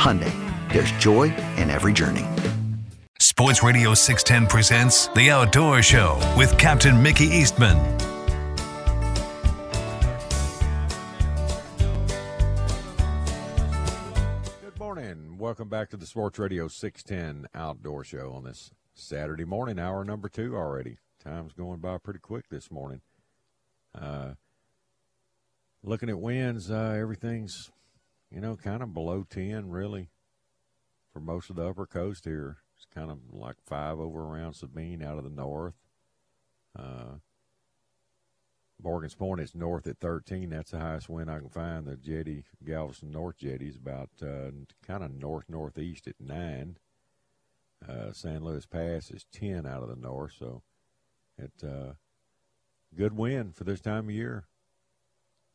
Hyundai, there's joy in every journey. Sports Radio 610 presents The Outdoor Show with Captain Mickey Eastman. Good morning. Welcome back to the Sports Radio 610 Outdoor Show on this Saturday morning, hour number two already. Time's going by pretty quick this morning. Uh, looking at winds, uh, everything's, you know, kind of below 10, really, for most of the upper coast here. It's kind of like five over around Sabine out of the north. Uh, Morgan's Point is north at 13. That's the highest wind I can find. The jetty, Galveston North Jetty, is about uh, kind of north northeast at 9. Uh, San Luis Pass is 10 out of the north, so it uh, good wind for this time of year,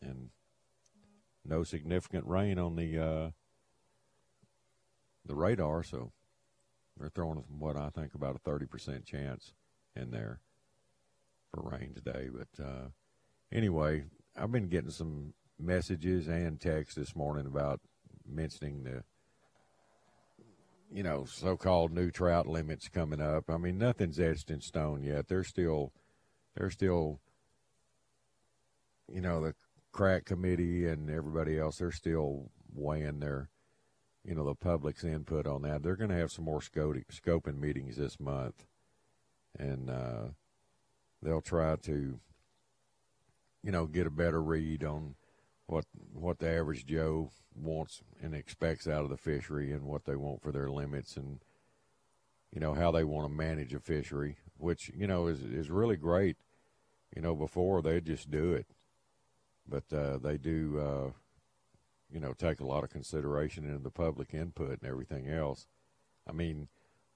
and no significant rain on the uh, the radar. So they're throwing what I think about a 30% chance in there for rain today. But uh, anyway, I've been getting some messages and texts this morning about mentioning the you know so-called new trout limits coming up. I mean, nothing's etched in stone yet. They're still they're still you know the crack committee and everybody else. They're still weighing their you know the public's input on that. They're going to have some more scoping, meetings this month, and uh, they'll try to you know get a better read on what what the average Joe wants and expects out of the fishery and what they want for their limits and you know how they want to manage a fishery, which you know is is really great. You know, before they'd just do it, but uh, they do. Uh, you know, take a lot of consideration into the public input and everything else. I mean,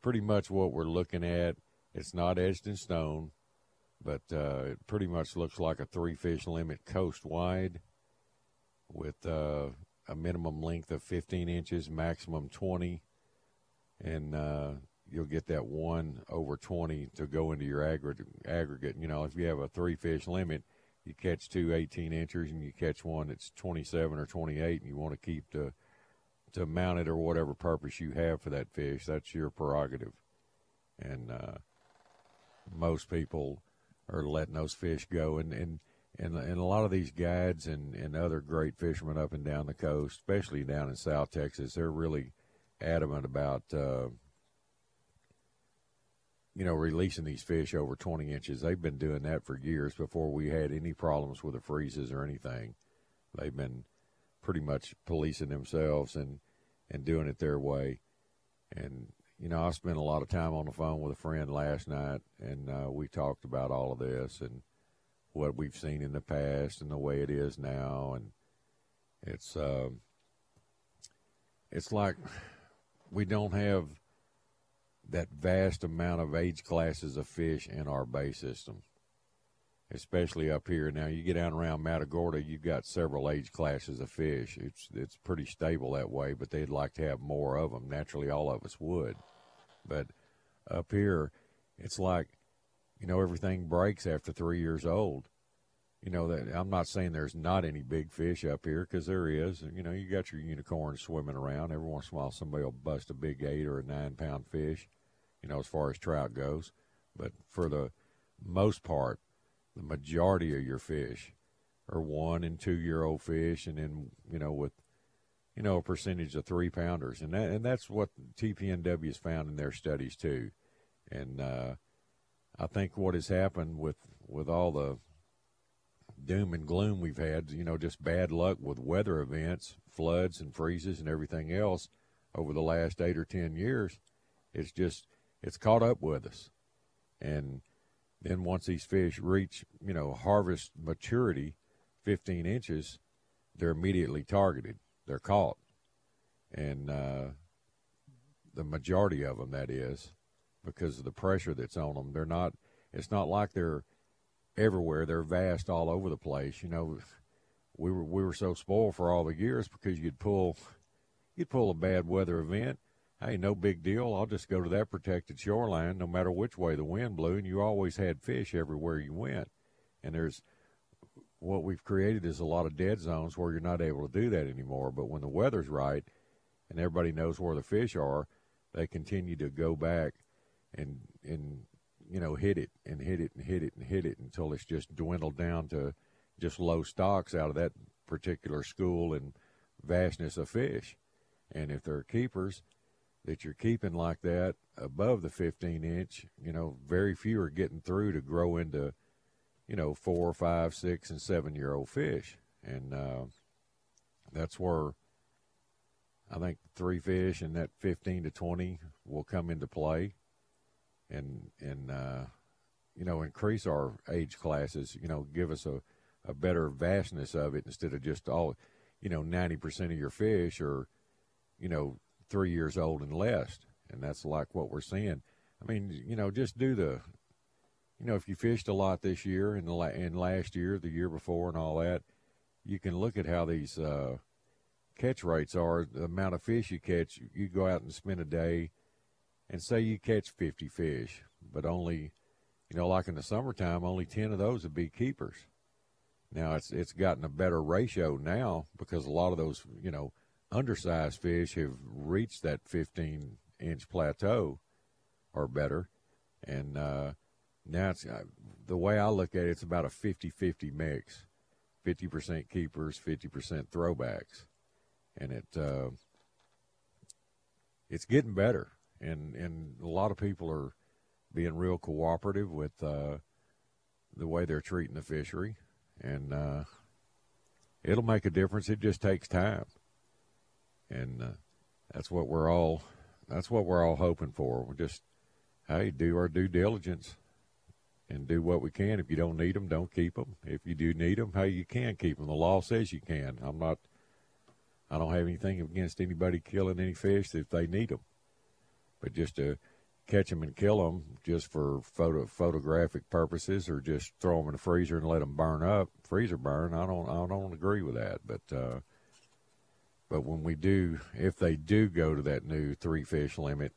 pretty much what we're looking at, it's not etched in stone, but uh, it pretty much looks like a three fish limit coast wide with uh, a minimum length of 15 inches, maximum 20, and uh, you'll get that one over 20 to go into your aggregate. Aggregate, you know, if you have a three fish limit, you catch two 18 inchers and you catch one that's 27 or 28 and you want to keep to to mount it or whatever purpose you have for that fish that's your prerogative. And uh, most people are letting those fish go and and and, and a lot of these guides and, and other great fishermen up and down the coast especially down in south texas they're really adamant about uh, you know, releasing these fish over 20 inches. They've been doing that for years before we had any problems with the freezes or anything. They've been pretty much policing themselves and, and doing it their way. And, you know, I spent a lot of time on the phone with a friend last night, and uh, we talked about all of this and what we've seen in the past and the way it is now. And it's, uh, it's like we don't have – that vast amount of age classes of fish in our bay system, especially up here. Now you get down around Matagorda, you've got several age classes of fish. It's it's pretty stable that way, but they'd like to have more of them. Naturally, all of us would, but up here, it's like, you know, everything breaks after three years old. You know that I'm not saying there's not any big fish up here because there is. You know, you got your unicorns swimming around. Every once in a while, somebody will bust a big eight or a nine pound fish. You know, as far as trout goes, but for the most part, the majority of your fish are one and two year old fish, and then you know with you know a percentage of three pounders, and that and that's what TPNW has found in their studies too, and uh, I think what has happened with with all the doom and gloom we've had, you know, just bad luck with weather events, floods and freezes and everything else over the last eight or ten years, it's just it's caught up with us, and then once these fish reach, you know, harvest maturity, 15 inches, they're immediately targeted. They're caught. And uh, the majority of them, that is, because of the pressure that's on them. They're not, it's not like they're everywhere. They're vast all over the place. You know, we were, we were so spoiled for all the years because you'd pull, you'd pull a bad weather event hey, no big deal. I'll just go to that protected shoreline no matter which way the wind blew. And you always had fish everywhere you went. And there's what we've created is a lot of dead zones where you're not able to do that anymore. But when the weather's right and everybody knows where the fish are, they continue to go back and, and, you know, hit it and hit it and hit it and hit it until it's just dwindled down to just low stocks out of that particular school and vastness of fish. And if they're keepers, that you're keeping like that above the 15 inch, you know, very few are getting through to grow into, you know, four, five, six, and seven year old fish. And uh, that's where I think three fish and that 15 to 20 will come into play and, and, uh, you know, increase our age classes, you know, give us a, a better vastness of it instead of just all, you know, 90% of your fish or, you know, three years old and less, and that's like what we're seeing. I mean, you know, just do the, you know, if you fished a lot this year and la- and last year, the year before, and all that, you can look at how these uh, catch rates are. The amount of fish you catch, you go out and spend a day, and say you catch 50 fish, but only, you know, like in the summertime, only 10 of those would be keepers. Now it's it's gotten a better ratio now because a lot of those, you know, undersized fish have reached that 15 inch plateau or better. And uh, now it's uh, the way I look at it, it's about a 50 50 mix 50% keepers, 50% throwbacks. And it uh, it's getting better. And, and a lot of people are being real cooperative with uh, the way they're treating the fishery. And uh, it'll make a difference. It just takes time and uh, that's what we're all that's what we're all hoping for. We just hey do our due diligence and do what we can. If you don't need them, don't keep them. If you do need them, hey, you can keep them. The law says you can. I'm not. I don't have anything against anybody killing any fish if they need them, but just to catch them and kill them just for photo photographic purposes or just throw them in the freezer and let them burn up, freezer burn. I don't. I don't agree with that. But uh, but when we do, if they do go to that new three fish limit,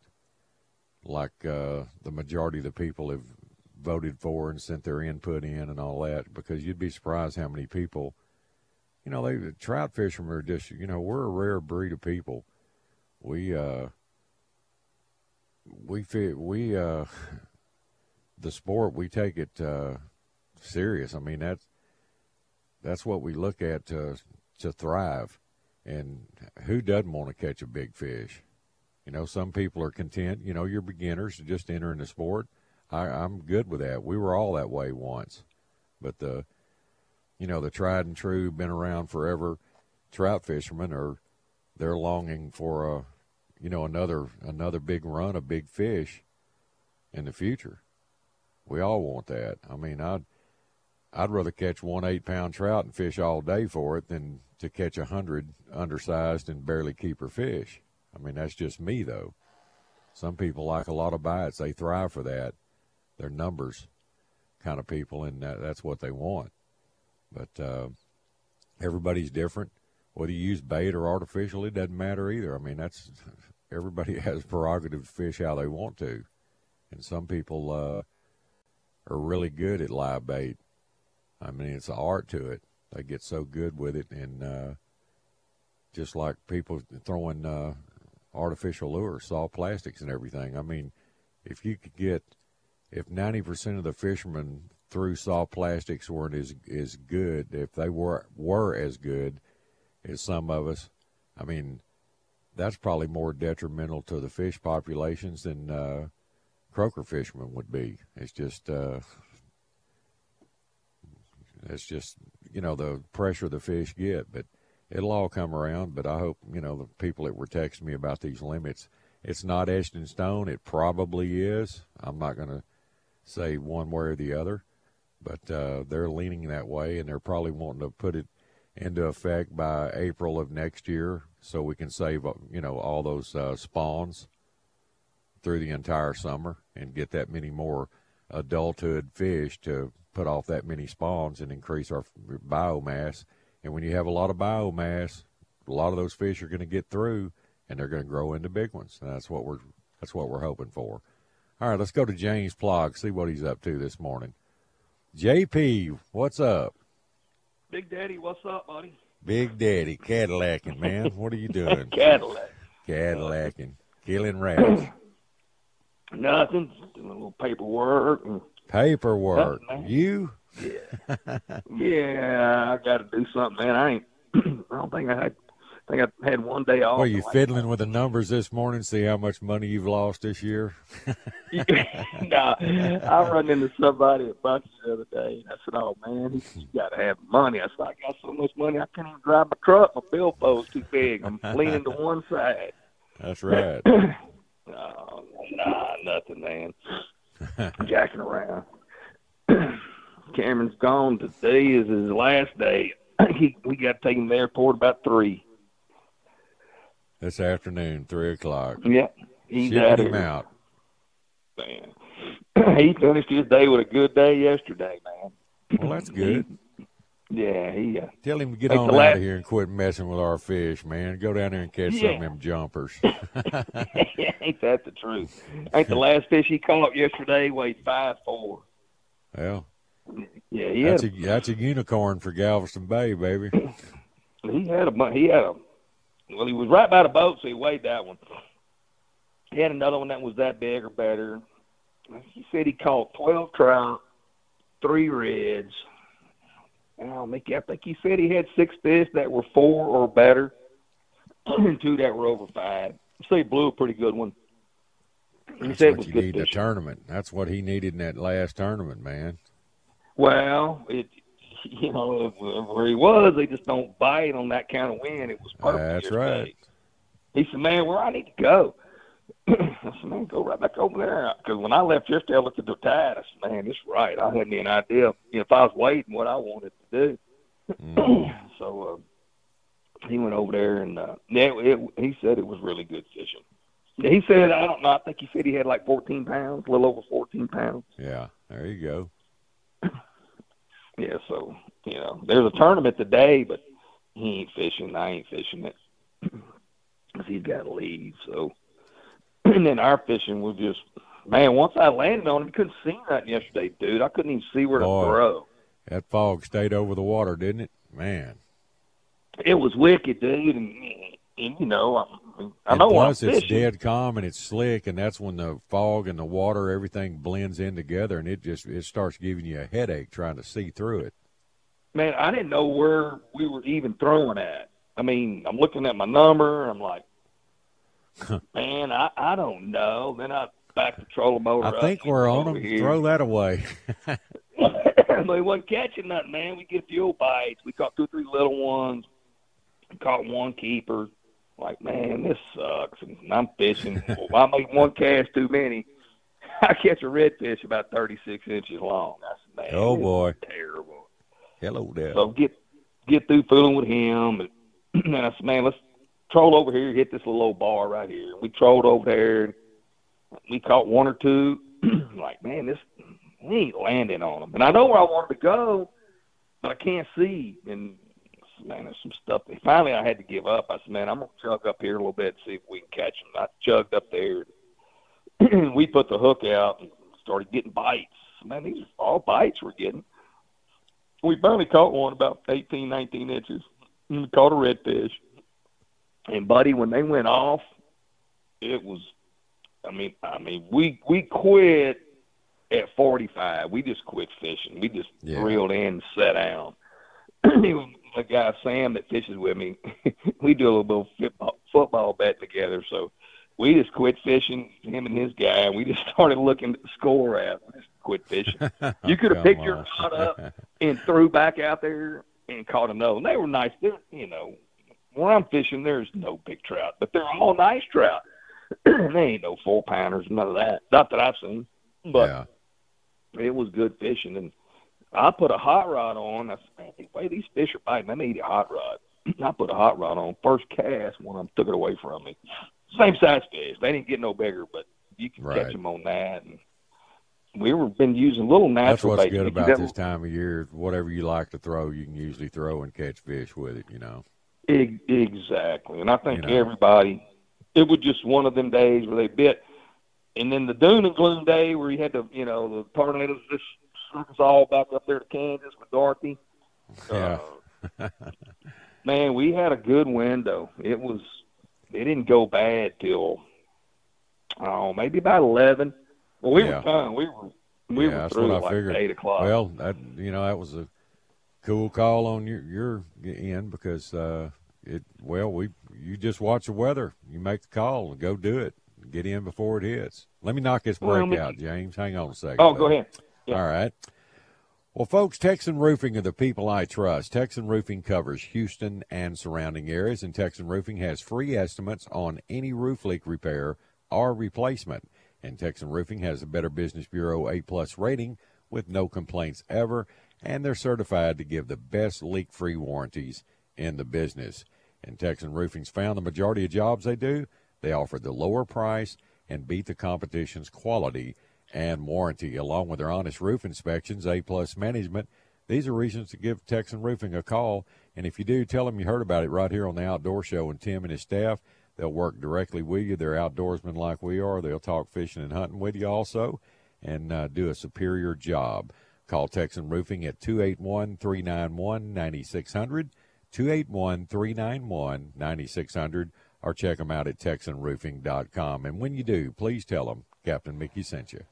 like uh, the majority of the people have voted for and sent their input in and all that, because you'd be surprised how many people, you know, they the trout fishermen are just, you know, we're a rare breed of people. We, uh, we fit, we, uh, the sport, we take it, uh, serious. I mean, that's, that's what we look at to, to thrive and who doesn't want to catch a big fish? You know, some people are content. You know, you're beginners just entering the sport. I, I'm good with that. We were all that way once, but the, you know, the tried and true, been around forever, trout fishermen are, they're longing for a, you know, another another big run of big fish in the future. We all want that. I mean, I'd I'd rather catch one eight pound trout and fish all day for it than to catch a hundred undersized and barely keeper fish. I mean, that's just me though. Some people like a lot of bites; they thrive for that. They're numbers kind of people, and that, that's what they want. But uh, everybody's different. Whether you use bait or artificial, it doesn't matter either. I mean, that's everybody has prerogative to fish how they want to, and some people uh, are really good at live bait. I mean, it's an art to it. They get so good with it, and uh, just like people throwing uh, artificial lures, soft plastics, and everything. I mean, if you could get, if ninety percent of the fishermen threw soft plastics weren't as as good, if they were were as good as some of us, I mean, that's probably more detrimental to the fish populations than uh, croaker fishermen would be. It's just, uh, it's just, you know, the pressure the fish get, but it'll all come around. But I hope, you know, the people that were texting me about these limits, it's not etched in stone. It probably is. I'm not going to say one way or the other, but uh, they're leaning that way, and they're probably wanting to put it into effect by April of next year, so we can save you know all those uh, spawns through the entire summer and get that many more adulthood fish to put off that many spawns and increase our biomass. And when you have a lot of biomass, a lot of those fish are going to get through and they're going to grow into big ones. And that's what we're that's what we're hoping for. All right, let's go to James Plaag, see what he's up to this morning. JP, what's up? Big Daddy, what's up, buddy? Big Daddy, Cadillacing, man. What are you doing? Cadillac. Cadillacing, killing rats. Nothing. Doing a little paperwork. And, Paperwork. You? yeah, I got to do something, man. I ain't. I don't think I had. I think I had one day off. Well, you Like- fiddling with the numbers this morning? See how much money you've lost this year? nah, I run into somebody at Buc-ee's the other day, and I said, "Oh man, you got to have money." I said, "I got so much money, I can't even drive my truck. My billfold's too big. I'm leaning to one side." That's right. Oh, nah, nothing, man. Jacking around. Cameron's gone. Today is his last day. he, we got to take him to the airport about three. this afternoon, three o'clock. Yeah, he's Shipping out him here. out. Man. he finished his day with a good day yesterday, man. Well, that's good. Yeah, he. Uh, Tell him to get on out last- of here and quit messing with our fish, man. Go down there and catch some of them jumpers. ain't that the truth? Ain't the last fish he caught yesterday weighed five four. well, Yeah, he that's had a that's a unicorn for Galveston Bay, baby. he had a he had a well he was right by the boat so he weighed that one. He had another one that was that big or better. He said he caught twelve trout, three reds. Oh, Mickey, I think he said he had six fish that were four or better, and two that were over five. So he blew a pretty good one. He That's said it what was you need in a tournament. That's what he needed in that last tournament, man. Well, it you know where he was, they just don't bite on that kind of wind. It was perfect. That's right. He said, "Man, where I need to go?" I said, "Man, go right back over there." Because when I left yesterday, I looked at the tide. I said, "Man, it's right." I hadn't an idea you know, if I was waiting what I wanted to do. Mm. so uh, he went over there, and uh, yeah, it, he said it was really good fishing. He said, I don't know. I think he said he had like 14 pounds, a little over 14 pounds. Yeah, there you go. Yeah, so you know, there's a tournament today, but he ain't fishing. I ain't fishing it 'cause he's got to leave. So, and then our fishing was just man. Once I landed on him, you couldn't see nothing yesterday, dude. I couldn't even see where Boy. to throw. That fog stayed over the water, didn't it? Man. It was wicked, dude. And, and you know, I, I And know I'm plus, it's dead calm and it's slick, and that's when the fog and the water, everything blends in together, and it just it starts giving you a headache trying to see through it. Man, I didn't know where we were even throwing at. I mean, I'm looking at my number. I'm like, man, I I don't know. Then I back the trolling motor. I think we're on them. here. Throw that away. they wasn't catching nothing, man. We get a few bites. We caught two, or three little ones. Caught one keeper. Like, man, this sucks. And I'm fishing. Well, I make one cast too many. I catch a redfish about 36 inches long. I said, man, Oh, boy. terrible. Hello there. So get get through fooling with him, and, and I said, man, let's troll over here, hit this little old bar right here. We trolled over there. And we caught one or two. like, man, this we ain't landing on them. And I know where I wanted to go, but I can't see. And man, there's some stuff. Finally, I had to give up. I said, man, I'm gonna chug up here a little bit and see if we can catch them. I chugged up there. And we put the hook out and started getting bites. Man, these all bites we're getting. We finally caught one about 18, 19 inches. We caught a redfish. And buddy, when they went off, it was. I mean, I mean, we we quit at 45. We just quit fishing. We just Yeah. reeled in and sat down. the guy Sam that fishes with me, we do a little bit of football, football bet together. So we just quit fishing, him and his guy, and we just started looking at the score app. We just quit fishing. You could have picked your on. rod up and threw back out there and caught another. one. They were nice. They're, you know, where I'm fishing, there's no big trout, but they're all nice trout. they ain't no four pounders, none of that. Not that I've seen, but yeah. it was good fishing. And I put a hot rod on. I said, man, the way these fish are biting, I need a hot rod. I put a hot rod on. First cast, one of them took it away from me. Same size fish. They didn't get no bigger, but you can Right. catch them on that. And we were been using little natural That's what's bait. good about this time of year. Whatever you like to throw, you can usually throw and catch fish with it. You know. Ex- Exactly. And I think You know. everybody, it was just one of them days where they bit. And then the doom and gloom day where you had to, you know, the tornadoes just snuck us all back up there to Kansas with Dorothy. Yeah. Uh, man, we had a good window. It was, it didn't go bad till, oh, maybe about 11. Well, we Yeah. were done. We were, we yeah, were through like figured. 8 o'clock. Well, that you know that was a cool call on your your end because uh, it well we you just watch the weather, you make the call and go do it, get in before it hits. Let me knock this break Mickey- out, James. Hang on a second. oh, go ahead. Yeah. All right. Well, folks, Texan Roofing are the people I trust. Texan Roofing covers Houston and surrounding areas, and Texan Roofing has free estimates on any roof leak repair or replacement. And Texan Roofing has a Better Business Bureau A plus rating with no complaints ever, and they're certified to give the best leak-free warranties in the business. And Texan Roofing's found the majority of jobs they do, they offer the lower price and beat the competition's quality and warranty, along with their honest roof inspections, A plus management. These are reasons to give Texan Roofing a call. And if you do, tell them you heard about it right here on the Outdoor Show. And Tim and his staff, they'll work directly with you. They're outdoorsmen like we are. They'll talk fishing and hunting with you also, and uh, do a superior job. Call Texan Roofing at 281 391 9600, 281 391 9600, or check them out at TexanRoofing.com. And when you do, please tell them Captain Mickey sent you.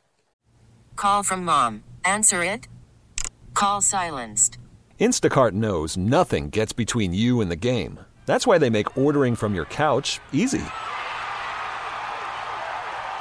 Call from mom. Answer it. Call silenced. Instacart knows nothing gets between you and the game. That's why they make ordering from your couch easy.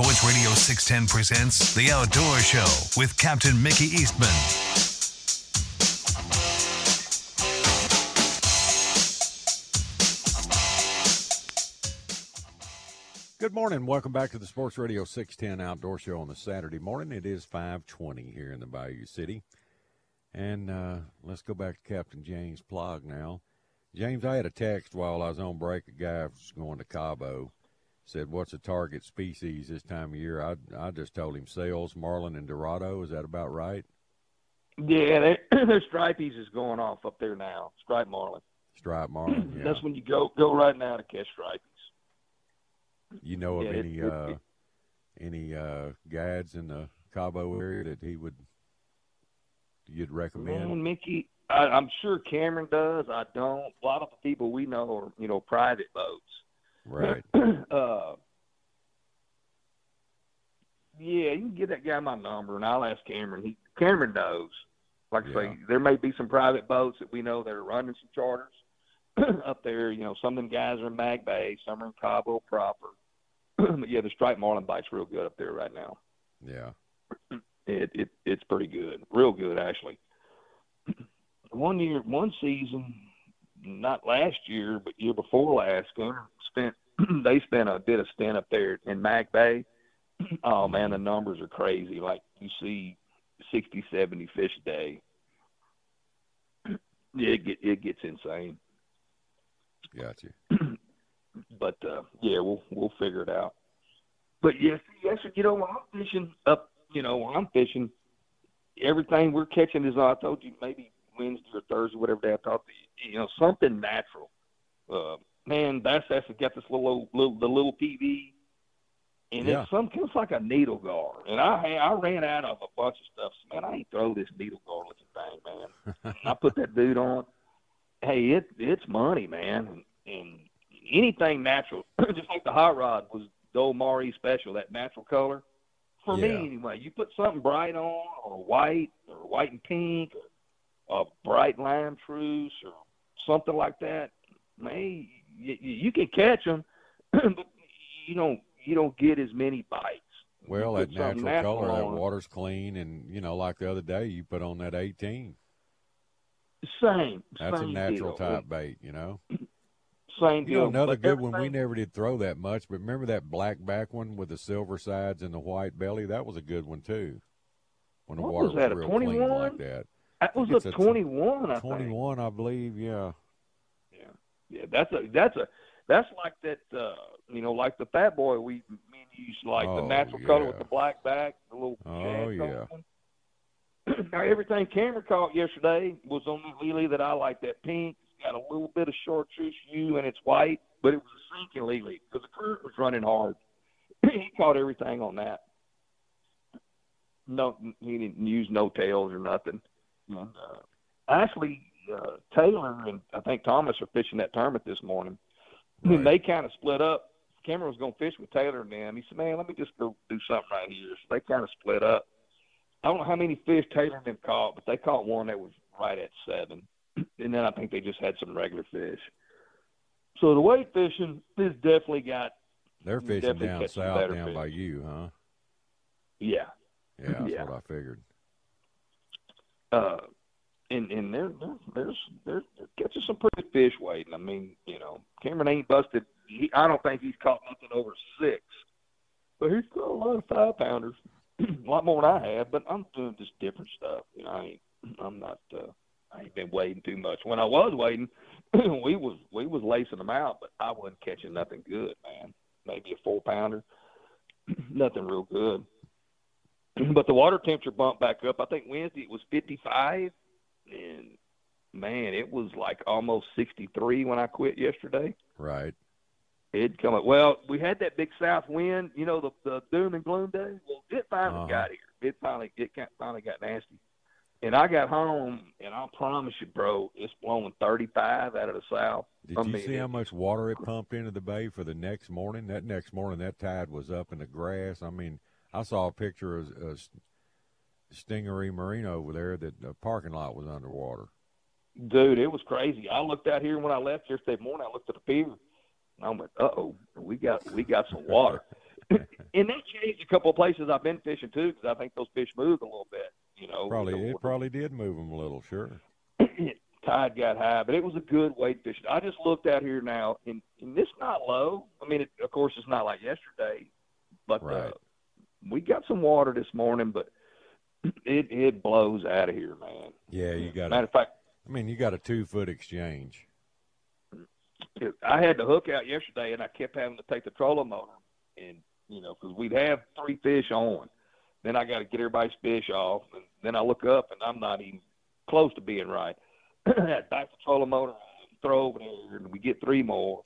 Sports Radio 610 presents The Outdoor Show with Captain Mickey Eastman. Good morning. Welcome back to the Sports Radio 610 Outdoor Show on the Saturday morning. It is 520 here in the Bayou City. And uh, let's go back to Captain James Plaag now. James, I had a text while I was on break. A guy was going to Cabo Said, what's a target species this time of year? I, I just told him sails, marlin, and dorado. Is that about right? Yeah, they, their stripies is going off up there now. Stripe marlin. Stripe marlin, yeah. That's when you go go right now to catch stripies. You know of Yeah, it- any it- uh, any uh, guides in the Cabo area that he would you'd recommend? Man, Mickey, I, I'm sure Cameron does. I don't. A lot of the people we know are, you know, private boats. Right. uh, yeah, you can get that guy my number, and I'll ask Cameron. He Cameron knows. Like I Yeah. say, there may be some private boats that we know that are running some charters up there. You know, some of them guys are in Mag Bay, some are in Cabo proper. but yeah, the striped marlin bite's real good up there right now. Yeah. It it it's pretty good, real good actually. One year, one season, not last year, but year before last, Gunner spent they spent a bit of stint up there in Mag Bay. Oh man, the numbers are crazy. Like you see, sixty, seventy fish a day. It get it gets insane. Got you. but uh, yeah, we'll we'll figure it out. But yes, yes, you know, when I'm fishing up, you know, when I'm fishing, everything we're catching is I told you maybe Wednesday or Thursday, whatever day I talked to you, you know, something natural. Uh, man, that's that's got this little little the little PV, and Yeah. it's some it's like a needle gar, and I I ran out of a bunch of stuff. So, man, I ain't throw this needle gar looking thing, man. I put that dude on. Hey, it it's money, man, and, and anything natural, just like the hot rod was the old Mari special, that natural color. For Yeah. me, anyway, you put something bright on, or white, or white and pink, or a bright lime truce, or something like that. Man, you, you can catch them, but you don't you don't get as many bites. Well, that something natural color, that water's clean, and you know, like the other day, you put on that 18. Same. That's a natural deal. type bait, you know. Same You know, deal. another But good one. We never did throw that much, but remember that black back one with the silver sides and the white belly? That was a good one too. When the What water was that, a real clean like that. That was a a tw- twenty-one. I think. 21, I believe. Yeah. Yeah, yeah. That's a that's a that's like that. uh You know, like the Fat Boy we me and you used to like the Oh, natural color with the black back, the little. Oh, yeah. now everything Cameron caught yesterday was on the lily that I like. That pink. It's got a little bit of chartreuse hue and it's white, but it was a sinking lily because the current was running hard. he caught everything on that. No, he didn't use no tails or nothing. And, uh, actually, uh, Taylor and I think Thomas are fishing that tournament this morning. Right. And they kind of split up. Cameron was going to fish with Taylor and them. He said, "Man, let me just go do something right here." So they kind of split up. I don't know how many fish Taylor and them caught, but they caught one that was right at seven, and then I think they just had some regular fish. So the weight fishing is definitely got They're fishing down south down fish. by you, huh? yeah. Yeah, that's Yeah. what I figured. Uh, and and they're, they're, they're catching some pretty fish waiting. I mean, you know, Cameron ain't busted. He, I don't think he's caught nothing over six, but he's caught a lot of five pounders, a lot more than I have. But I'm doing just different stuff. You know, I ain't I'm not. Uh, I ain't been waiting too much. When I was waiting, we was we was lacing them out, but I wasn't catching nothing good, man. Maybe a four pounder, nothing real good. but the water temperature bumped back up. I think Wednesday it was 55, and man, it was like almost 63 when I quit yesterday. Right. It come up. Well, we had that big south wind, you know, the the doom and gloom day. Well, it finally Uh-huh. got here. It finally it got, finally got nasty. And I got home, and I promise you, bro, it's blowing 35 out of the south. Did I you see how much water it pumped into the bay for the next morning? That next morning, that tide was up in the grass. I mean, I saw a picture of a Stingaree Marine over there that the parking lot was underwater. Dude, it was crazy. I looked out here when I left yesterday morning. I looked at the pier. And I went, "Uh oh, we got we got some water." and that changed a couple of places I've been fishing too, because I think those fish moved a little bit. You know, Probably it probably did move them a little, sure. tide got high, but it was a good weight fish. I just looked out here now, and, and it's not low. I mean, it, of course, it's not like yesterday, but uh, Right. uh, we got some water this morning, but it it blows out of here, man. Yeah, you got. It. Matter of fact, I mean, you got a two foot exchange. I had the hook out yesterday, and I kept having to take the trolling motor, and you know, because we'd have three fish on. Then I got to get everybody's fish off, and then I look up, and I'm not even close to being right. Back the trolling motor, throw over there, and we get three more.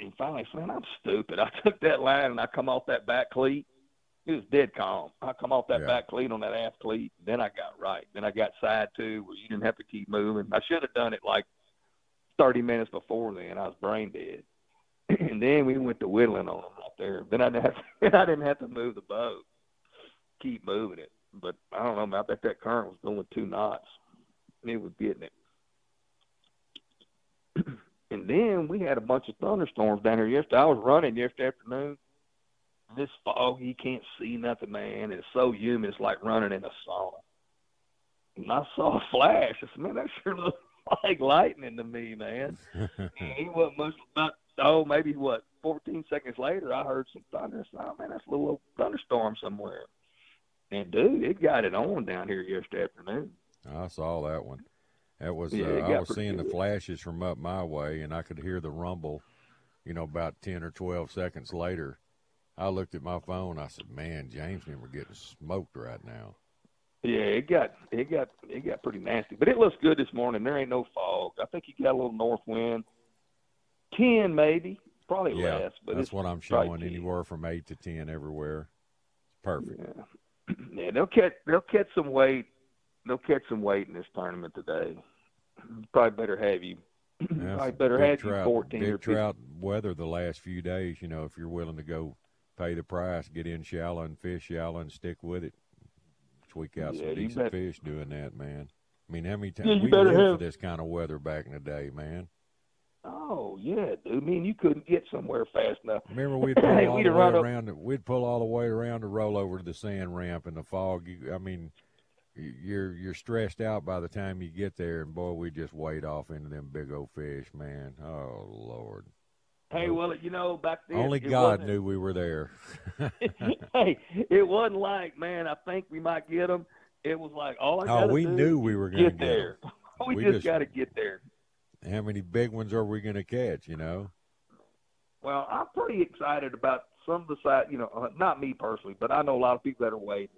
And finally, I man, I'm stupid. I took that line and I come off that back cleat. It was dead calm. I come off that Yeah. back cleat on that aft cleat. Then I got right. Then I got side two where you didn't have to keep moving. I should have done it like 30 minutes before then. I was brain dead. and then we went to whittling on them right there. Then I didn't have to, I didn't have to move the boat, keep moving it. But I don't know. I bet that current was going two knots. And it was getting it. and then we had a bunch of thunderstorms down here yesterday. I was running yesterday afternoon. This fog, you can't see nothing, man. It's so humid. It's like running in a sauna. And I saw a flash. I said, man, that sure looks like lightning to me, man. And he wasn't much about oh maybe what 14 seconds later I heard some thunder. I said, oh man, that's a little thunderstorm somewhere. And dude, it got it on down here yesterday afternoon. I saw that one. That was Yeah, uh, I was seeing the flashes from up my way, and I could hear the rumble. You know, about ten or twelve seconds later, I looked at my phone. I said, "Man, James and are getting smoked right now." Yeah, it got it got it got pretty nasty, but it looks good this morning. There ain't no fog. I think you got a little north wind, ten maybe, probably yeah, less. But that's what I'm showing. 10. Anywhere from eight to ten everywhere. It's perfect. Yeah, yeah, they'll catch they'll catch some weight. They'll catch some weight in this tournament today. Probably better have you. Yeah, probably some better have you trout, fourteen big or 15. trout weather the last few days. You know, if you're willing to go pay the price, get in shallow and fish shallow and stick with it. Tweak out Yeah, some decent fish doing that, man. I mean, how many Yeah, times you we lived for this kind of weather back in the day, man? Oh yeah, dude. I mean, you couldn't get somewhere fast enough. Remember, we'd pull Hey, all we'd the way around. The, we'd pull all the way around to roll over to the sand ramp in the fog. You, I mean, you're you're stressed out by the time you get there, and boy, we just wade off into them big old fish, man. Oh Lord, Hey, well, you know, back then only God knew we were there. hey, it wasn't like, man, I think we might get them. It was like all I Oh, we knew we were gonna get get there. we, We just, just- got to get there. How many big ones are we going to catch? You know. Well, I'm pretty excited about some of the side. You know, uh, not me personally, but I know a lot of people that are waiting.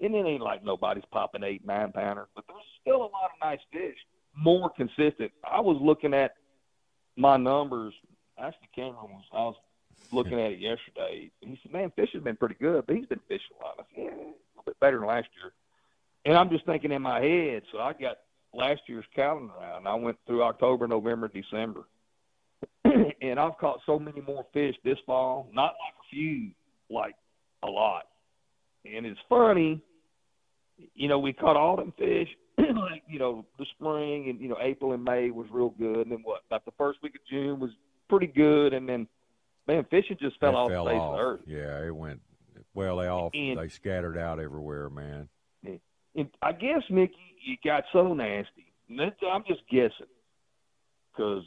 And it ain't like nobody's popping eight, nine pounder, but there's still a lot of nice fish. More consistent. I was looking at my numbers. Actually, Cameron was. I was looking at it yesterday. And he said, "Man, fishing's been pretty good, but he's been fishing a lot." I said, "Yeah, a little bit better than last year." And I'm just thinking in my head. So I got last year's calendar out, and I went through October, November, December and I've caught so many more fish this fall. Not like a few, like a lot. And it's funny, you know, we caught all them fish. like you know, the spring and you know April and May was real good, and then what? About the first week of June was pretty good, and then man, fishing just fell off fell the face off. of the earth. Yeah, it went. Well, they all And- they scattered out everywhere, man. And I guess Mickey, it got so nasty. I'm just guessing, because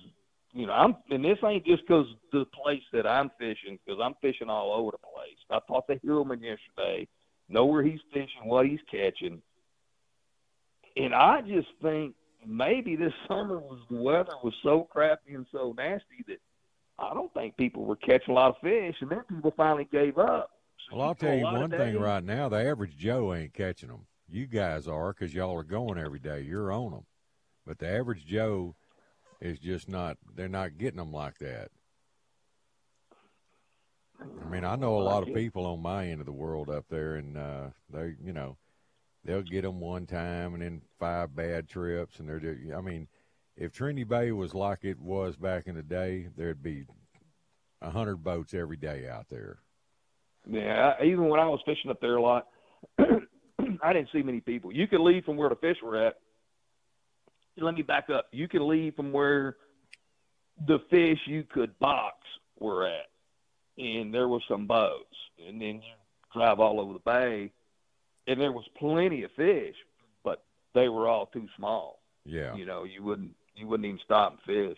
you know I'm, and this ain't just because the place that I'm fishing, because I'm fishing all over the place. I talked to Hillman yesterday, know where he's fishing, what he's catching, and I just think maybe this summer was the weather was so crappy and so nasty that I don't think people were catching a lot of fish, and then people finally gave up. So Well, I'll tell you one thing days- right now: the average Joe ain't catching them. You guys are, because y'all are going every day. You're on them, but the average Joe is just not. They're not getting them like that. I mean, I know a lot of people on my end of the world up there, and uh, they, you know, they'll get them one time and then five bad trips, and they're. Just, I mean, if Trinity Bay was like it was back in the day, there'd be a hundred boats every day out there. Yeah, I, even when I was fishing up there a lot, I didn't see many people. You could leave from where the fish were at. Let me back up. You could leave from where the fish you could box were at, and there were some boats, and then you drive all over the bay, and there was plenty of fish, but they were all too small. Yeah. You know, you wouldn't you wouldn't even stop and fish.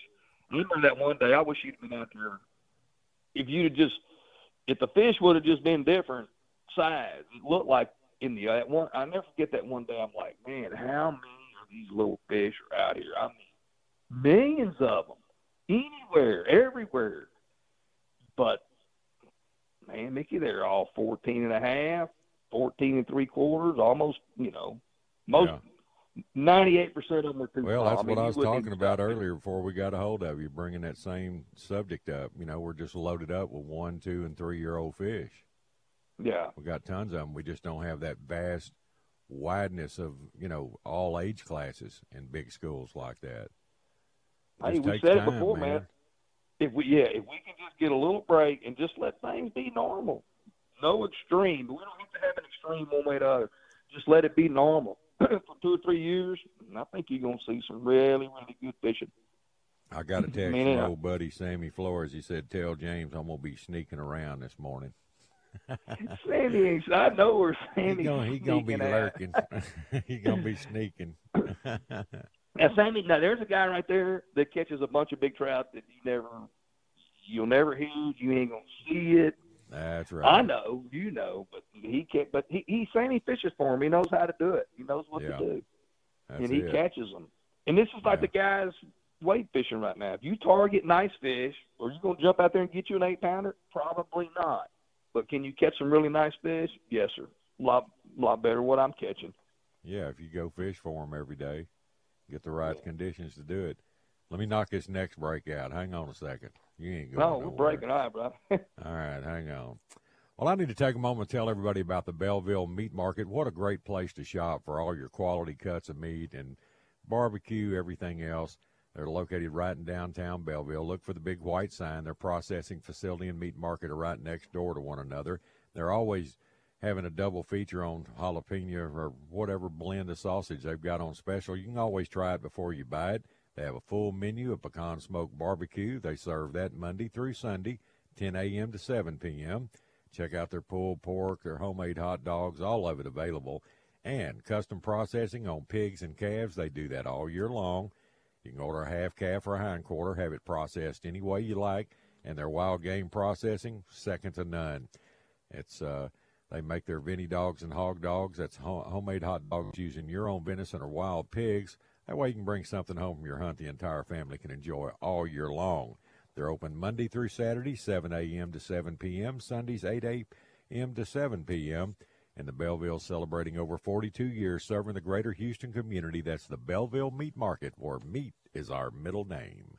I remember that one day. I wish you'd been out there. If you'd have just, if the fish would have just been different size, it looked like in the that one. I never forget that one day. I'm like, man, how many of these little fish are out here? I mean, millions of them, anywhere, everywhere. But man, Mickey, they're all 14 and a half, 14 and three quarters, almost. You know, most. Yeah. Ninety-eight percent of them are too Well, that's I mean, what I was talking about earlier before we got a hold of you, bringing that same subject up. You know, we're just loaded up with one, two, and three year old fish. Yeah, We got tons of them. We just don't have that vast wideness of you know all age classes in big schools like that. It Hey, we said it time, before, man. if we yeah, if we can just get a little break and just let things be normal, no extreme. We don't have to have an extreme one way or the other. Just let it be normal for two or three years, and I think you're gonna see some really, really good fishing. I got a text Man, from I- old buddy Sammy Flores. He said, "Tell James I'm gonna be sneaking around this morning. Ain't- I know where Sandy's He gonna, he gonna be at. lurking. he's gonna be sneaking." Now, Sammy, now there's a guy right there that catches a bunch of big trout that you never, you'll never hear. You ain't gonna see it. That's right. I know, you know, but he can't. But he, saying he Sammy fishes for him. He knows how to do it. He knows what Yeah. to do, That's and he it. catches them. And this is like Yeah. the guys weight fishing right now. If you target nice fish, are you gonna jump out there and get you an eight pounder? Probably not. But can you catch some really nice fish? Yes, sir. A lot, lot better what I'm catching. Yeah, if you go fish for them every day, get the right conditions to do it. Let me knock this next break out. Hang on a second. You ain't going No, we're breaking eye, bro. All right, hang on. Well, I need to take a moment to tell everybody about the Belleville Meat Market. What a great place to shop for all your quality cuts of meat and barbecue, everything else. They're located right in downtown Belleville. Look for the big white sign. Their processing facility and meat market are right next door to one another. They're always having a double feature on jalapeno or whatever blend of sausage they've got on special. You can always try it before you buy it. They have a full menu of pecan smoked barbecue. They serve that Monday through Sunday, 10 a.m. to 7 p.m. Check out their pulled pork, their homemade hot dogs, all of it available. And custom processing on pigs and calves. They do that all year long. You can order a half calf or a hind quarter, have it processed any way you like, and their wild game processing, second to none. It's uh, they make their Vinny dogs and hog dogs. That's ho- homemade hot dogs using your own venison or wild pigs. That way you can bring something home from your hunt the entire family can enjoy all year long. They're open Monday through Saturday, 7 a.m. to 7 p.m., Sundays, 8 a.m. to 7 p.m. And the Belleville celebrating over 42 years serving the greater Houston community. That's the Belleville Meat Market, where meat is our middle name.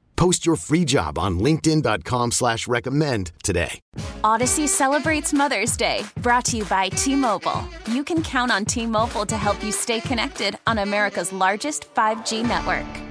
Post your free job on linkedin.com slash recommend today. Odyssey celebrates Mother's Day, brought to you by T Mobile. You can count on T Mobile to help you stay connected on America's largest 5G network.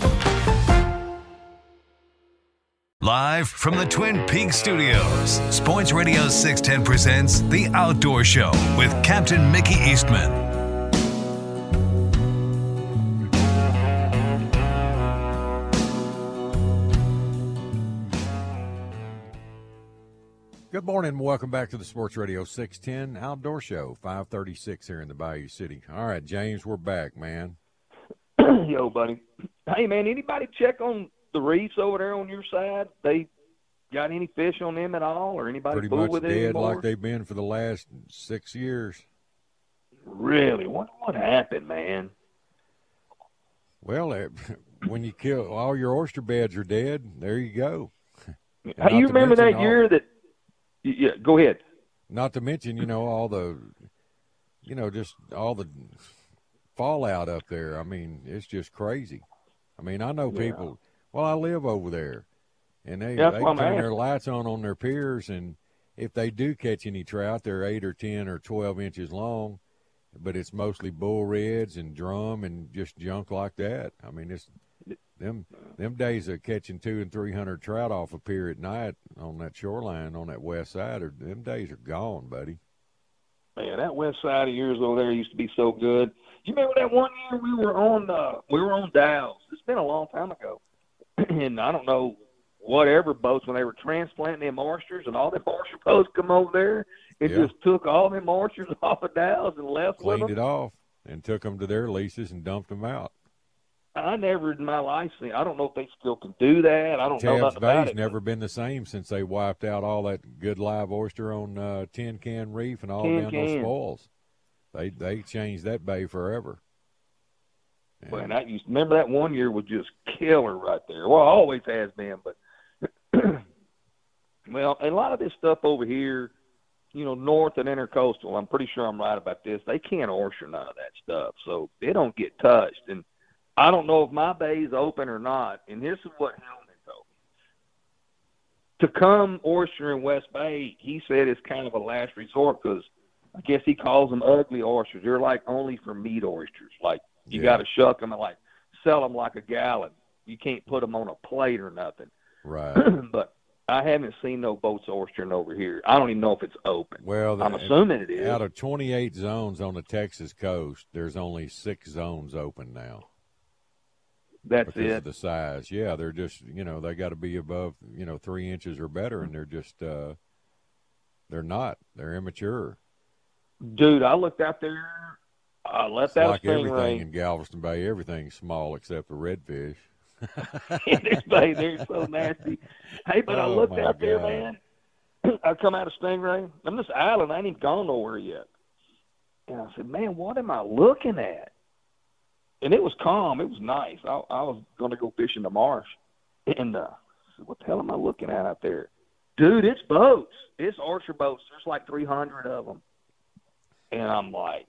Live from the Twin Peaks studios, Sports Radio 610 presents The Outdoor Show with Captain Mickey Eastman. Good morning and welcome back to the Sports Radio 610 Outdoor Show, 536 here in the Bayou City. All right, James, we're back, man. Yo, buddy. Hey, man, anybody check on the reefs over there on your side? They got any fish on them at all, or anybody Pretty much with it dead anymore? like they've been for the last six years. Really? What what happened, man? Well, eh, when you kill all your oyster beds are dead, there you go. Hey, Not you remember that all- year that Yeah, go ahead. Not to mention, you know, all the, you know, just all the fallout up there. I mean, it's just crazy. I mean, I know people. Well, I live over there, and they they that's I'm turn their lights on on their piers, and if they do catch any trout, they're eight or ten or twelve inches long, but it's mostly bull reds and drum and just junk like that. I mean, it's them them days of catching two and three hundred trout off a pier at night on that shoreline on that west side, are them days are gone, buddy. Man, that west side of yours over there used to be so good. You remember that one year we were on uh we were on Dow's. It's been a long time ago. And I don't know whatever boats when they were transplanting them oysters and all the oyster boats come over there and Yeah. just took all them oysters off of Dow's and left Cleaned it off and took them to their leases and dumped them out. I never in my life seen I don't know if they still can do that. I don't know Tabs nothing about Bay's it. never been the same since they wiped out all that good live oyster on uh, Tin Can Reef and all Tin down those spoils. They they changed that bay forever. Man, I used remember that one year was just killer right there. Well, always has been, but well, a lot of this stuff over here, you know, north and intercoastal. I'm pretty sure I'm right about this. They can't oyster none of that stuff, so they don't get touched. And I don't know if my bay's open or not. And this is what Hellman told me: to come oyster in West Bay, he said it's kind of a last resort because I guess he calls them ugly oysters. They're like only for meat oysters. Like you Yeah. got to shuck them and like sell them like a gallon. You can't put them on a plate or nothing. Right. but I haven't seen no boats oystering over here. I don't even know if it's open. Well, I'm assuming it is. Out of 28 zones on the Texas coast, there's only six zones open now. That's because it. of the size. Yeah, they're just you know they got to be above you know three inches or better, and they're just uh, they're not. They're immature. Dude, I looked out there. I left It's out like everything stingray. in Galveston Bay. Everything's small except the redfish. In this bay, they're so nasty. Hey, but I Oh, looked my out there, man. I come out of Stingaree. I'm this island. I ain't even gone nowhere yet. And I said, man, what am I looking at? And it was calm. It was nice. I, I was going to go fish in the marsh. And uh, I said, what the hell am I looking at out there? Dude, it's boats. It's archer boats. There's like 300 of them. And I'm like,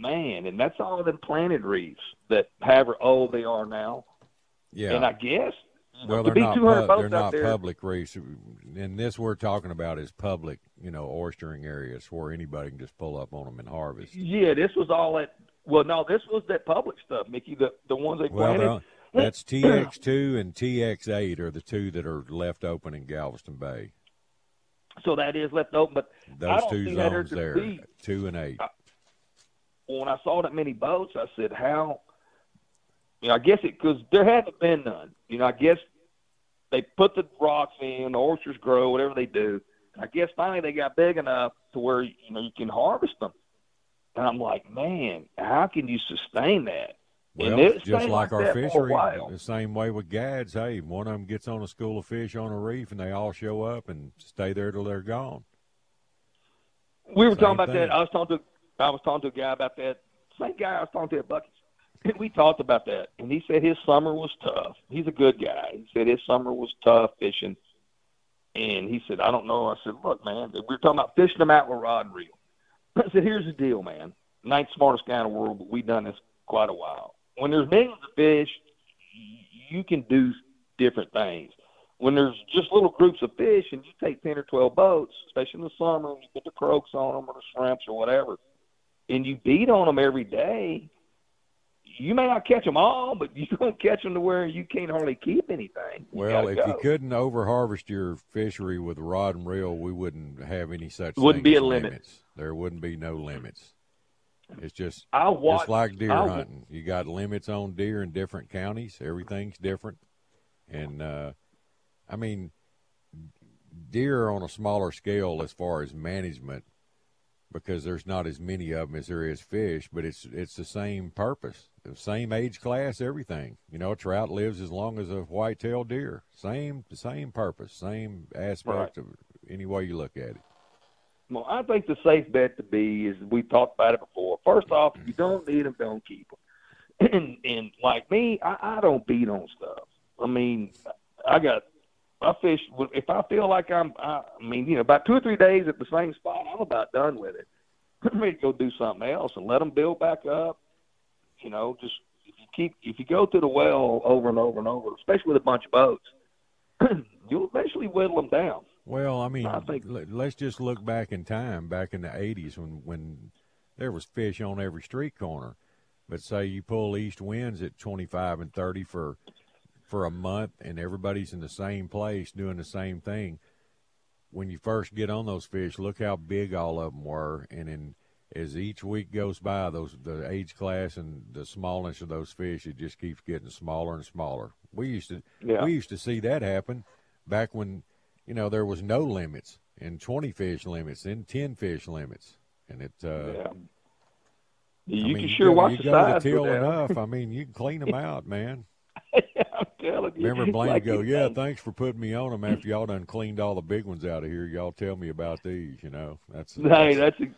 man, and that's all them planted reefs that however old they are now. Yeah. And I guess Well, they're be not. 200 pub- boats they're out not there, public reefs, and this we're talking about is public. You know, oystering areas where anybody can just pull up on them and harvest. Yeah, this was all at. Well, no, this was that public stuff, Mickey. The the ones they Well, planted. they're- that's TX2 and TX8 are the two that are left open in Galveston Bay. so that is left open, but I Those don't two zones there, be. two and eight. When I saw that many boats, I said, "How?" You know, I guess it because there hadn't been none. You know, I guess they put the rocks in, the oysters grow, whatever they do. I guess finally they got big enough to where you know you can harvest them. And I'm like, man, how can you sustain that? Well, just stayed like our that for a fishery, the same way with gads. Hey, one of them gets on a school of fish on a reef, and they all show up and stay there till they're gone. We were Same talking about thing. that. I was talking to I was talking to a guy about that. Same guy I was talking to at Buc-ee's. And we talked about that, and he said his summer was tough. He's a good guy. He said his summer was tough fishing, and he said, "I don't know." I said, "Look, man, we were talking about fishing them out with rod and reel." I said, "Here's the deal, man. Ninth smartest guy in the world, but we've done this quite a while. When there's millions of fish, you can do different things. When there's just little groups of fish, and you take ten or twelve boats, especially in the summer, and you put the croaks on them or the shrimps or whatever, and you beat on them every day, you may not catch them all, but you don't catch them to where you can't hardly keep anything. You Well, if you couldn't overharvest your fishery with rod and reel, we wouldn't have any such. Wouldn't thing be a limit. Limits. There wouldn't be no limits. It's just I watched- just like deer I hunting. You got limits on deer in different counties. Everything's different, and uh, I mean, deer on a smaller scale as far as management because there's not as many of them as there is fish, but it's it's the same purpose, the same age class, everything. You know, a trout lives as long as a white-tailed deer. Same same purpose, same aspect of any way you look at it. Well, I think the safe bet to be is we talked about it before. First mm-hmm. off, if you don't need them, don't keep them. And and like me, I, I don't beat on stuff. I mean, I got I fish if I feel like I'm. I, I mean, you know, about two or three days at the same spot, I'm about done with it. I'm ready to go do something else and let them build back up. You know, just if you keep if you go to the well over and over and over, especially with a bunch of boats, you'll eventually whittle them down. Well, I mean, I think- let- let's just look back in time, back in the '80s when when there was fish on every street corner. But say you pull east winds at 25 and 30 for for a month, and everybody's in the same place doing the same thing. When you first get on those fish, look how big all of them were, and then as each week goes by, those the age class and the smallness of those fish, it just keeps getting smaller and smaller. We used to Yeah. we used to see that happen back when you know there was no limits and 20 fish limits and 10 fish limits and it uh Yeah. I You mean, can sure go, watch you the go size to go till enough i mean you can clean them out man I'm telling you. remember blaine Like go yeah say. thanks for putting me on them after y'all done cleaned all the big ones out of here y'all tell me about these you know that's Hey, that's ex-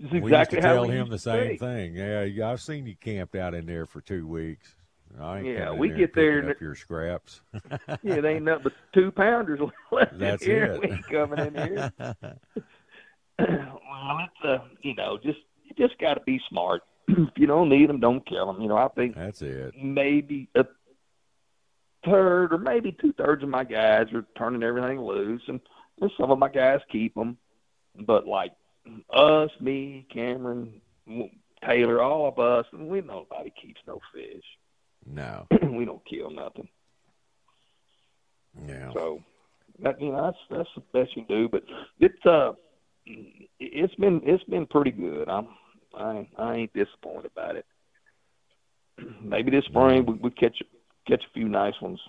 it's we used to tell him the same thing yeah i've seen you camped out in there for two weeks I ain't Yeah, we there get there up your scraps. Yeah, they ain't nothing but two pounders left That's in here. it. We ain't coming in here. well, it's uh, you know, just you just got to be smart. if you don't need them, don't kill them. You know, I think That's it. maybe a third or maybe two thirds of my guys are turning everything loose, and, and some of my guys keep them. But like us, me, Cameron, Taylor, all of us, we nobody keeps no fish. No. we don't kill nothing. Yeah. So that you know that's that's the best you do. But it's uh it's been it's been pretty good. I'm I I ain't disappointed about it. Maybe this spring we we catch catch a few nice ones.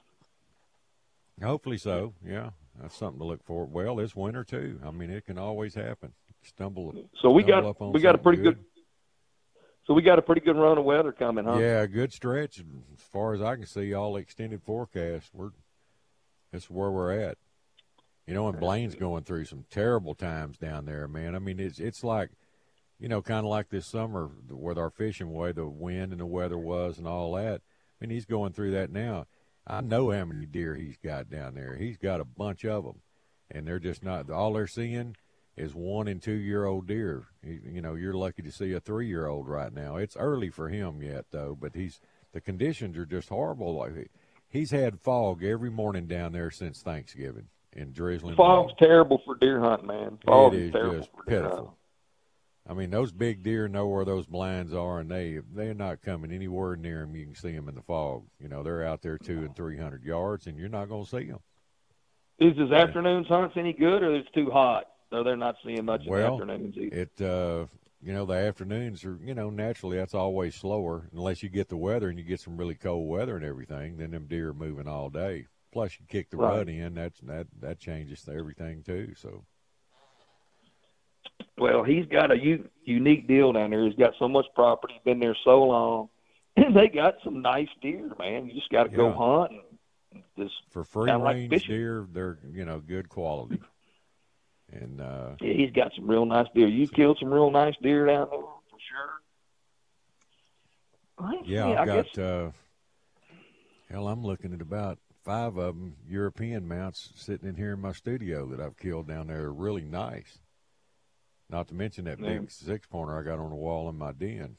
Hopefully so. Yeah, that's something to look for. Well, this winter too. I mean, it can always happen. Stumble. So we stumble got we got a pretty good. So we got a pretty good run of weather coming, huh? Yeah, a good stretch. As far as I can see, all extended forecast. We're that's where we're at. You know, and Blaine's going through some terrible times down there, man. I mean, it's it's like, you know, kind of like this summer with our fishing way, the wind and the weather was and all that. I mean, he's going through that now. I know how many deer he's got down there. He's got a bunch of them, and they're just not. All they're seeing is one and two year old deer. You, you know, you're lucky to see a three year old right now. It's early for him yet, though. But he's the conditions are just horrible. Like he's had fog every morning down there since Thanksgiving in drizzling. Fog's rain. terrible for deer hunting, man. Fog It is is terrible just for deer hunting. I mean, those big deer know where those blinds are, and they they're not coming anywhere near them. You can see them in the fog. You know, they're out there two and three hundred yards, and you're not going to see them. Is his afternoons hunts any good, or it's too hot? So they're not seeing much in the afternoons either. it uh, you know the afternoons are you know naturally that's always slower unless you get the weather and you get some really cold weather and everything. Then them deer are moving all day. Plus you kick the Right. rut in. That's that that changes everything too. So Well, he's got a u- unique deal down there. He's got so much property, been there so long. and they got some nice deer, man. You just got to go Yeah. hunt and just for free Kinda like range deer, they're you know good quality. And uh, yeah, he's got some real nice deer. You killed some real nice deer down there for sure. Yeah, I I've got. guess Uh, hell, I'm looking at about five of them European mounts sitting in here in my studio that I've killed down there. Really nice. Not to mention that Yeah. big six pointer I got on the wall in my den.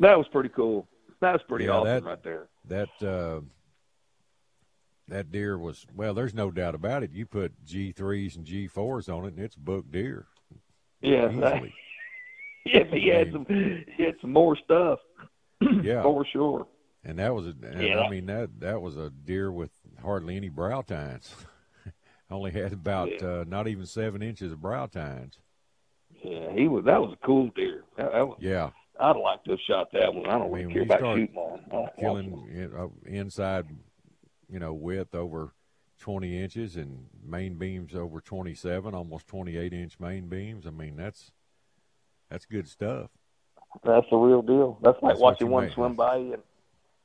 that was pretty cool. That was pretty Yeah, awesome that- right there. That uh, that deer was well. There's no doubt about it. You put G threes and G fours on it, and it's book deer Yeah, easily. if he had some, he had some more stuff yeah, for sure. and that was a. Yeah. I mean that that was a deer with hardly any brow tines. Only had about Yeah. uh, not even seven inches of brow tines. Yeah, he was. That was a cool deer. That, that was, Yeah, I'd like to have shot that one. I don't I really mean, care about shooting one. I don't want killing uh, inside, you know, width over 20 inches and main beams over 27, almost 28 inch main beams. I mean, that's that's good stuff. That's the real deal. That's like That's watching one make. swim by you, and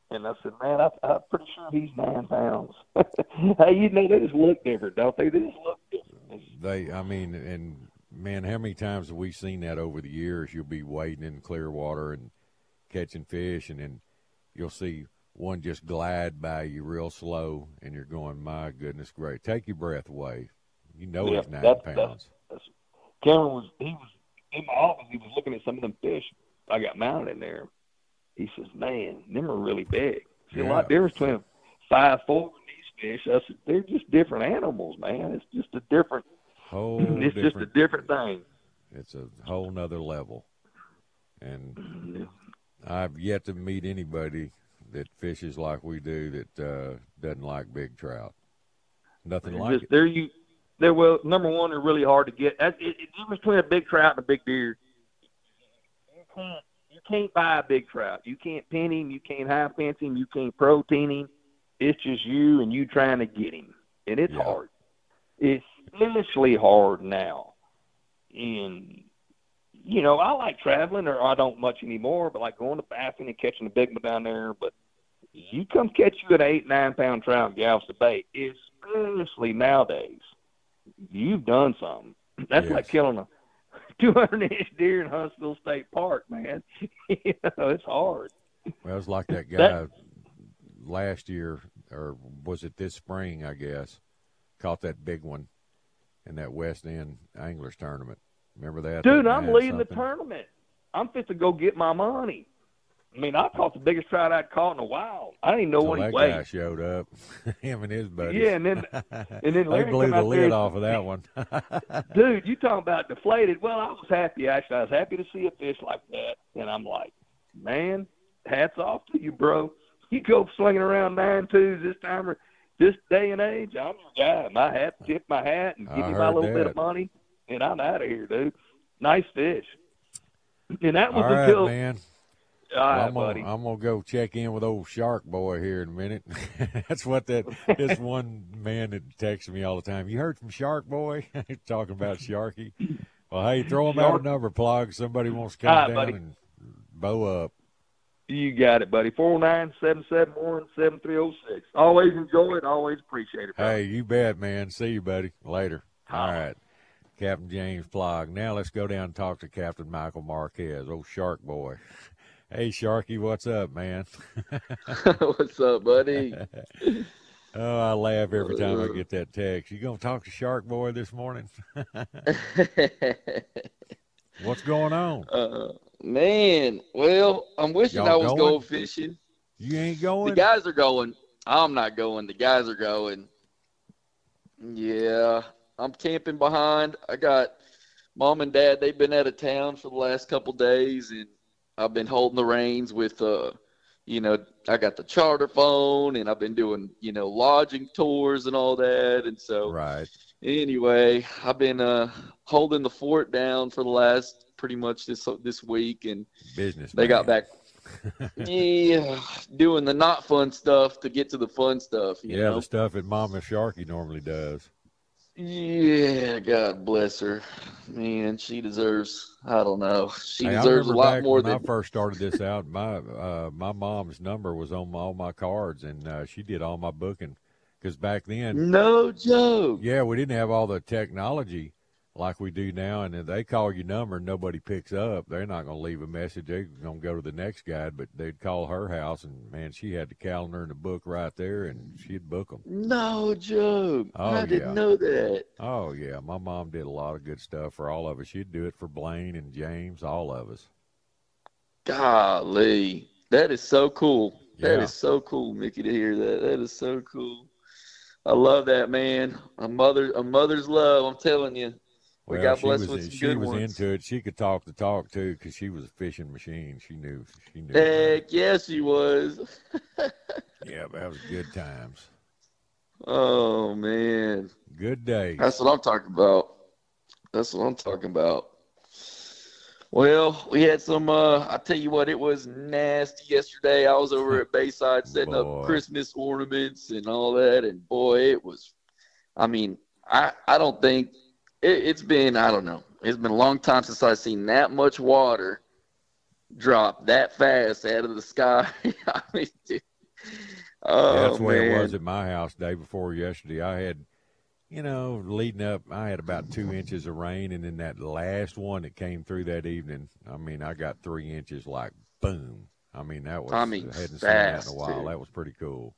and I said, man, I, I'm pretty sure he's nine pounds. hey, you know they just look different, don't they? They just look different. They, I mean, and man, how many times have we seen that over the years? You'll be wading in clear water and catching fish, and then you'll see one just glide by you real slow, and you're going, my goodness, great. Take your breath away. You know Yeah, he's nine that's- pounds. that's- Cameron was he was in my office. He was looking at some of them fish I got mounted in there. He says, "Man, them are really big. See a lot of Yeah. difference between five four and these fish. I said, they're just different animals, man. It's just a different. Whole it's just a different- thing. It's a whole nother level. And I've yet to meet anybody that fishes like we do that uh, doesn't like big trout. Nothing They're like just, it. They're you. They're well. Number one, they're really hard to get. That's it, the difference between a big trout and a big deer. You can't. You can't buy a big trout. You can't pin him. You can't high fence him. You can't protein him. It's just you and you trying to get him, and it's Yeah. hard. It's especially hard now. And you know, I like traveling, or I don't much anymore. But like going to Baffin and catching a big one down there. But you come catch you an eight nine pound trout in Galveston Bay, especially nowadays, you've done something. That's Yes. like killing a 200 inch deer in Huntsville State Park, man. you know, it's hard. Well, it's like that guy That- last year, or was it this spring, I guess, caught that big one in that West End Anglers tournament. Remember that? Dude, That I'm leading the tournament. I'm fit to go get my money. I mean, I caught the biggest trout I'd caught in a while. I didn't know So what he that weighed. guy showed up, him and his buddies. Yeah, and then and then they blew the there lid off of that one. Dude, you talking about deflated? Well, I was happy actually. I was happy to see a fish like that, and I'm like, man, hats off to you, bro. You go slinging around nine twos this time or this day and age. I'm your guy. My hat, tip my hat, and give I me my little bit of money, and I'm out of here, dude. Nice fish. And that was All right, until man. all Well, right, I'm, gonna. I'm gonna go check in with old Shark Boy here in a minute. That's what that this one man that texts me all the time. You heard from Shark Boy talking about Sharky. Well, hey, throw him out Shark- a number plug. Somebody wants to come right, down buddy. and bow up. You got it, buddy. Four nine seven seven one seven three zero six. Always enjoy it. Always appreciate it. Bro. Hey, you bet, man. See you, buddy. Later. All right. Captain James Plaag. Now let's go down and talk to Captain Michael Marquez, old Shark Boy. Hey, Sharky, what's up, man? What's up, buddy? Oh, I laugh every time I Uh. get that text. You gonna talk to Shark Boy this morning? What's going on? uh, man, well, I'm wishing Y'all I was going? going fishing. You ain't going? The guys are going. I'm not going. The guys are going. Yeah, I'm camping behind. I got mom and dad. They've been out of town for the last couple days, and I've been holding the reins with, uh, you know, I got the charter phone, and I've been doing, you know, lodging tours and all that, and so right. anyway, I've been uh holding the fort down for the last pretty much this this week, and Business. they got back. yeah, doing the not fun stuff to get to the fun stuff. You Yeah, know? the stuff that Mama Sharky normally does. Yeah, God bless her. Man, she deserves. I don't know. She Hey, deserves a lot more when than. I first started this out. My uh, my mom's number was on all my cards, and uh, she did all my booking. Because back then, No joke. yeah, we didn't have all the technology like we do now. And if they call your number and nobody picks up, they're not going to leave a message. They're going to go to the next guy. But they'd call her house, and man, she had the calendar and the book right there, and she'd book them. No joke. Oh, I didn't know that. Oh yeah, my mom did a lot of good stuff for all of us. She'd do it for Blaine and James, all of us. Golly, that is so cool. That Yeah. is so cool, Mickey, to hear that. That is so cool. I love that, man. A mother, a mother's love. I'm telling you. We Well, got she blessed was, with some she good was ones. into it. She could talk the talk too, because she was a fishing machine. She knew. She knew. Heck yes, she was. Yeah, that was good times. Oh man, Good days. that's what I'm talking about. That's what I'm talking about. Well, we had some. Uh, I tell you what, it was nasty yesterday. I was over at Bayside setting Boy. up Christmas ornaments and all that, and boy, it was. I mean, I I don't think it, it's been. I don't know. It's been a long time since I've seen that much water drop that fast out of the sky. I mean, dude. Oh That's the way it was at my house day before yesterday. I had, you know, leading up, I had about two inches of rain, and then that last one that came through that evening, I mean, I got three inches like boom. I mean, that was I mean, hadn't seen that in fast, a while. too. That was pretty cool.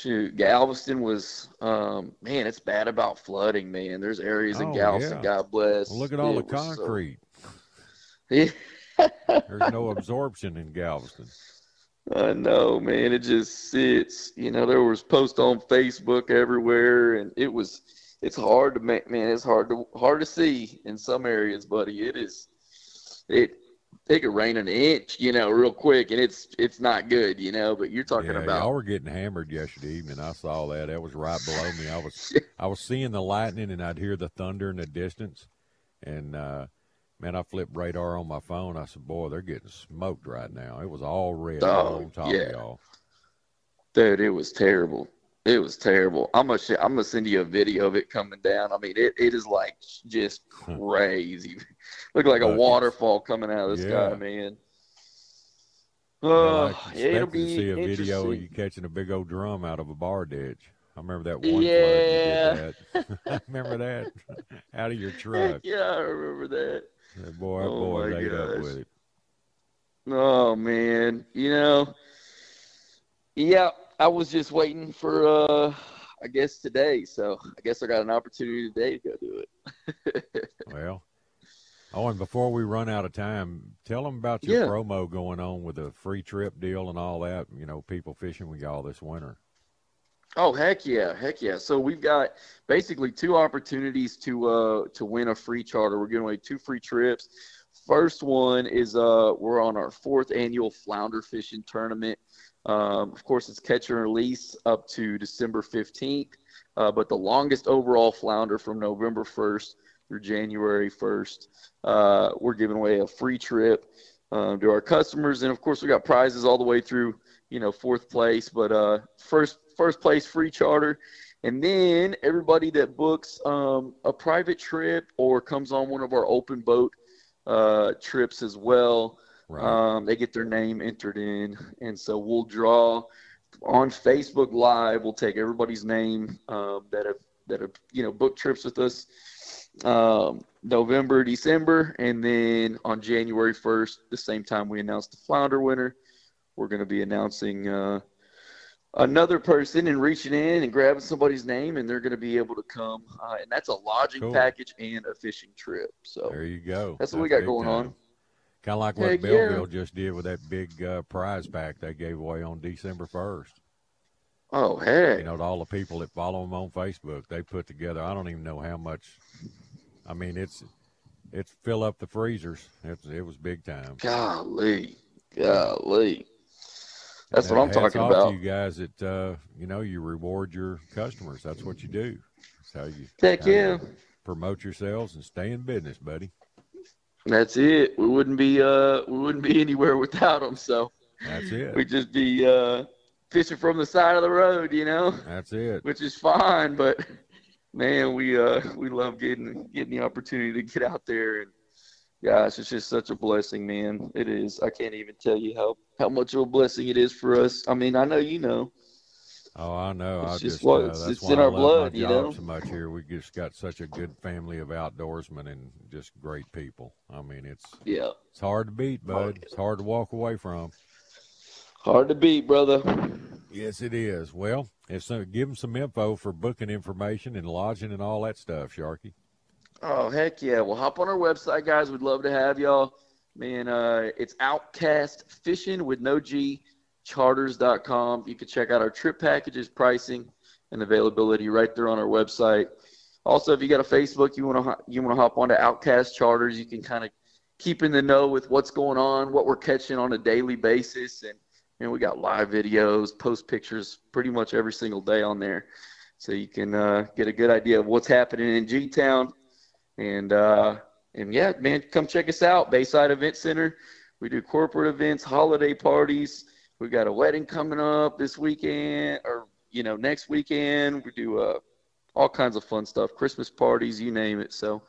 Shoot, Galveston was um, man, it's bad about flooding, man. There's areas in Oh, Galveston, yeah. God bless. Well, look at all It the so- concrete. Yeah. There's no absorption in Galveston. I know, man. It just sits. You know, there was posts on Facebook everywhere, and it was. It's hard to make, man. It's hard to hard to see in some areas, buddy. It is. It it could rain an inch, you know, real quick, and it's it's not good, you know. But you're talking yeah, about y'all were getting hammered yesterday evening. I saw that. That was right below me. I was I was seeing the lightning and I'd hear the thunder in the distance. And uh man, I flipped radar on my phone. I said, Boy, they're getting smoked right now. It was all red all Oh, on top yeah. of y'all. Dude, it was terrible. It was terrible. I'm gonna sh- I'm gonna send you a video of it coming down. I mean, it, it is like just crazy. Look like a Buckets. waterfall coming out of the Yeah. sky, man. Well, Oh, I yeah, it'll expected to see a video of you catching a big old drum out of a bar ditch. I remember that one Yeah. that. remember that? out of your truck. yeah, I remember that. That boy, that Oh, boy ate up with it. Oh man, you know, yeah, I was just waiting for, uh, I guess today. So I guess I got an opportunity today to go do it. Well, oh, and before we run out of time, tell them about your Yeah. promo going on with the free trip deal and all that. You know, people fishing with y'all this winter. Oh heck yeah, heck yeah! So we've got basically two opportunities to uh to win a free charter. We're giving away two free trips. First one is uh we're on our fourth annual flounder fishing tournament. Um, of course, it's catch and release up to December fifteenth, uh, but the longest overall flounder from November first through January first. Uh, we're giving away a free trip um, to our customers, and of course, we got prizes all the way through you know fourth place but uh first first place free charter and then everybody that books um, a private trip or comes on one of our open boat uh, trips as well Right. um, they get their name entered in and so we'll draw on facebook live we'll take everybody's name um, that have that have you know booked trips with us um, november december and then on january 1st the same time we announce the flounder winner we're going to be announcing uh, another person and reaching in and grabbing somebody's name, and they're going to be able to come. Uh, and that's a lodging Cool. package and a fishing trip. So There you go. that's what we got going on. Kind of like what Heck yeah. Just did with that big uh, prize pack they gave away on December 1st. Oh, hey! You know, to all the people that follow them on Facebook, they put together, I don't even know how much. I mean, it's it's fill up the freezers. It's, it was big time. Golly. Golly. That's what I'm talking about. To you guys that uh, you know you reward your customers. That's what you do. That's how you Heck you yeah. promote yourselves and stay in business, buddy. That's it. We wouldn't be uh we wouldn't be anywhere without them. So That's it. we'd just be uh fishing from the side of the road, you know. That's it. which is fine. But man, we uh we love getting getting the opportunity to get out there and gosh, it's just such a blessing, man. It is. I can't even tell you how how much of a blessing it is for us. I mean, I know you know. Oh, I know. It's I just what- uh, it's- that's it's why in I our blood, you know? so much here. We just got such a good family of outdoorsmen and just great people. I mean, it's Yeah. it's hard to beat, bud. It's hard to walk away from. Hard to beat, brother. Yes, it is. Well, if so, give them some info for booking information and lodging and all that stuff, Sharky. Oh heck yeah! Well, hop on our website, guys. We'd love to have y'all. Man, uh, it's Outcast Fishing with no G charters.com. You can check out our trip packages, pricing, and availability right there on our website. Also, if you got a Facebook, you want to you want to hop onto Outcast Charters. You can kind of keep in the know with what's going on, what we're catching on a daily basis, and and we got live videos, post pictures, pretty much every single day on there, so you can uh, get a good idea of what's happening in G Town. And uh, and yeah, man, come check us out, Bayside Event Center. We do corporate events, holiday parties. We got a wedding coming up this weekend, or you know, next weekend. We do uh, all kinds of fun stuff, Christmas parties, you name it. So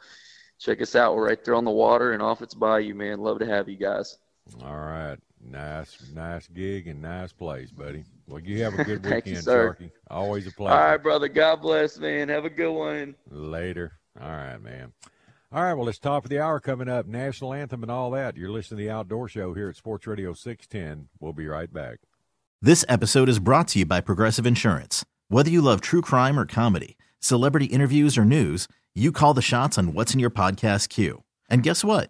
check us out. We're right there on the water and Offatts Bayou, man. Love to have you guys. All right. Nice, nice gig and nice place, buddy. Well, you have a good Thank you, weekend, sir. Sharky. Always a All pleasure. right, brother. God bless, man. Have a good one. Later. All right, man. All right, well, it's top of the hour coming up, national anthem and all that. You're listening to the Outdoor Show here at Sports Radio 610. We'll be right back. This episode is brought to you by Progressive Insurance. Whether you love true crime or comedy, celebrity interviews or news, you call the shots on what's in your podcast queue. And guess what?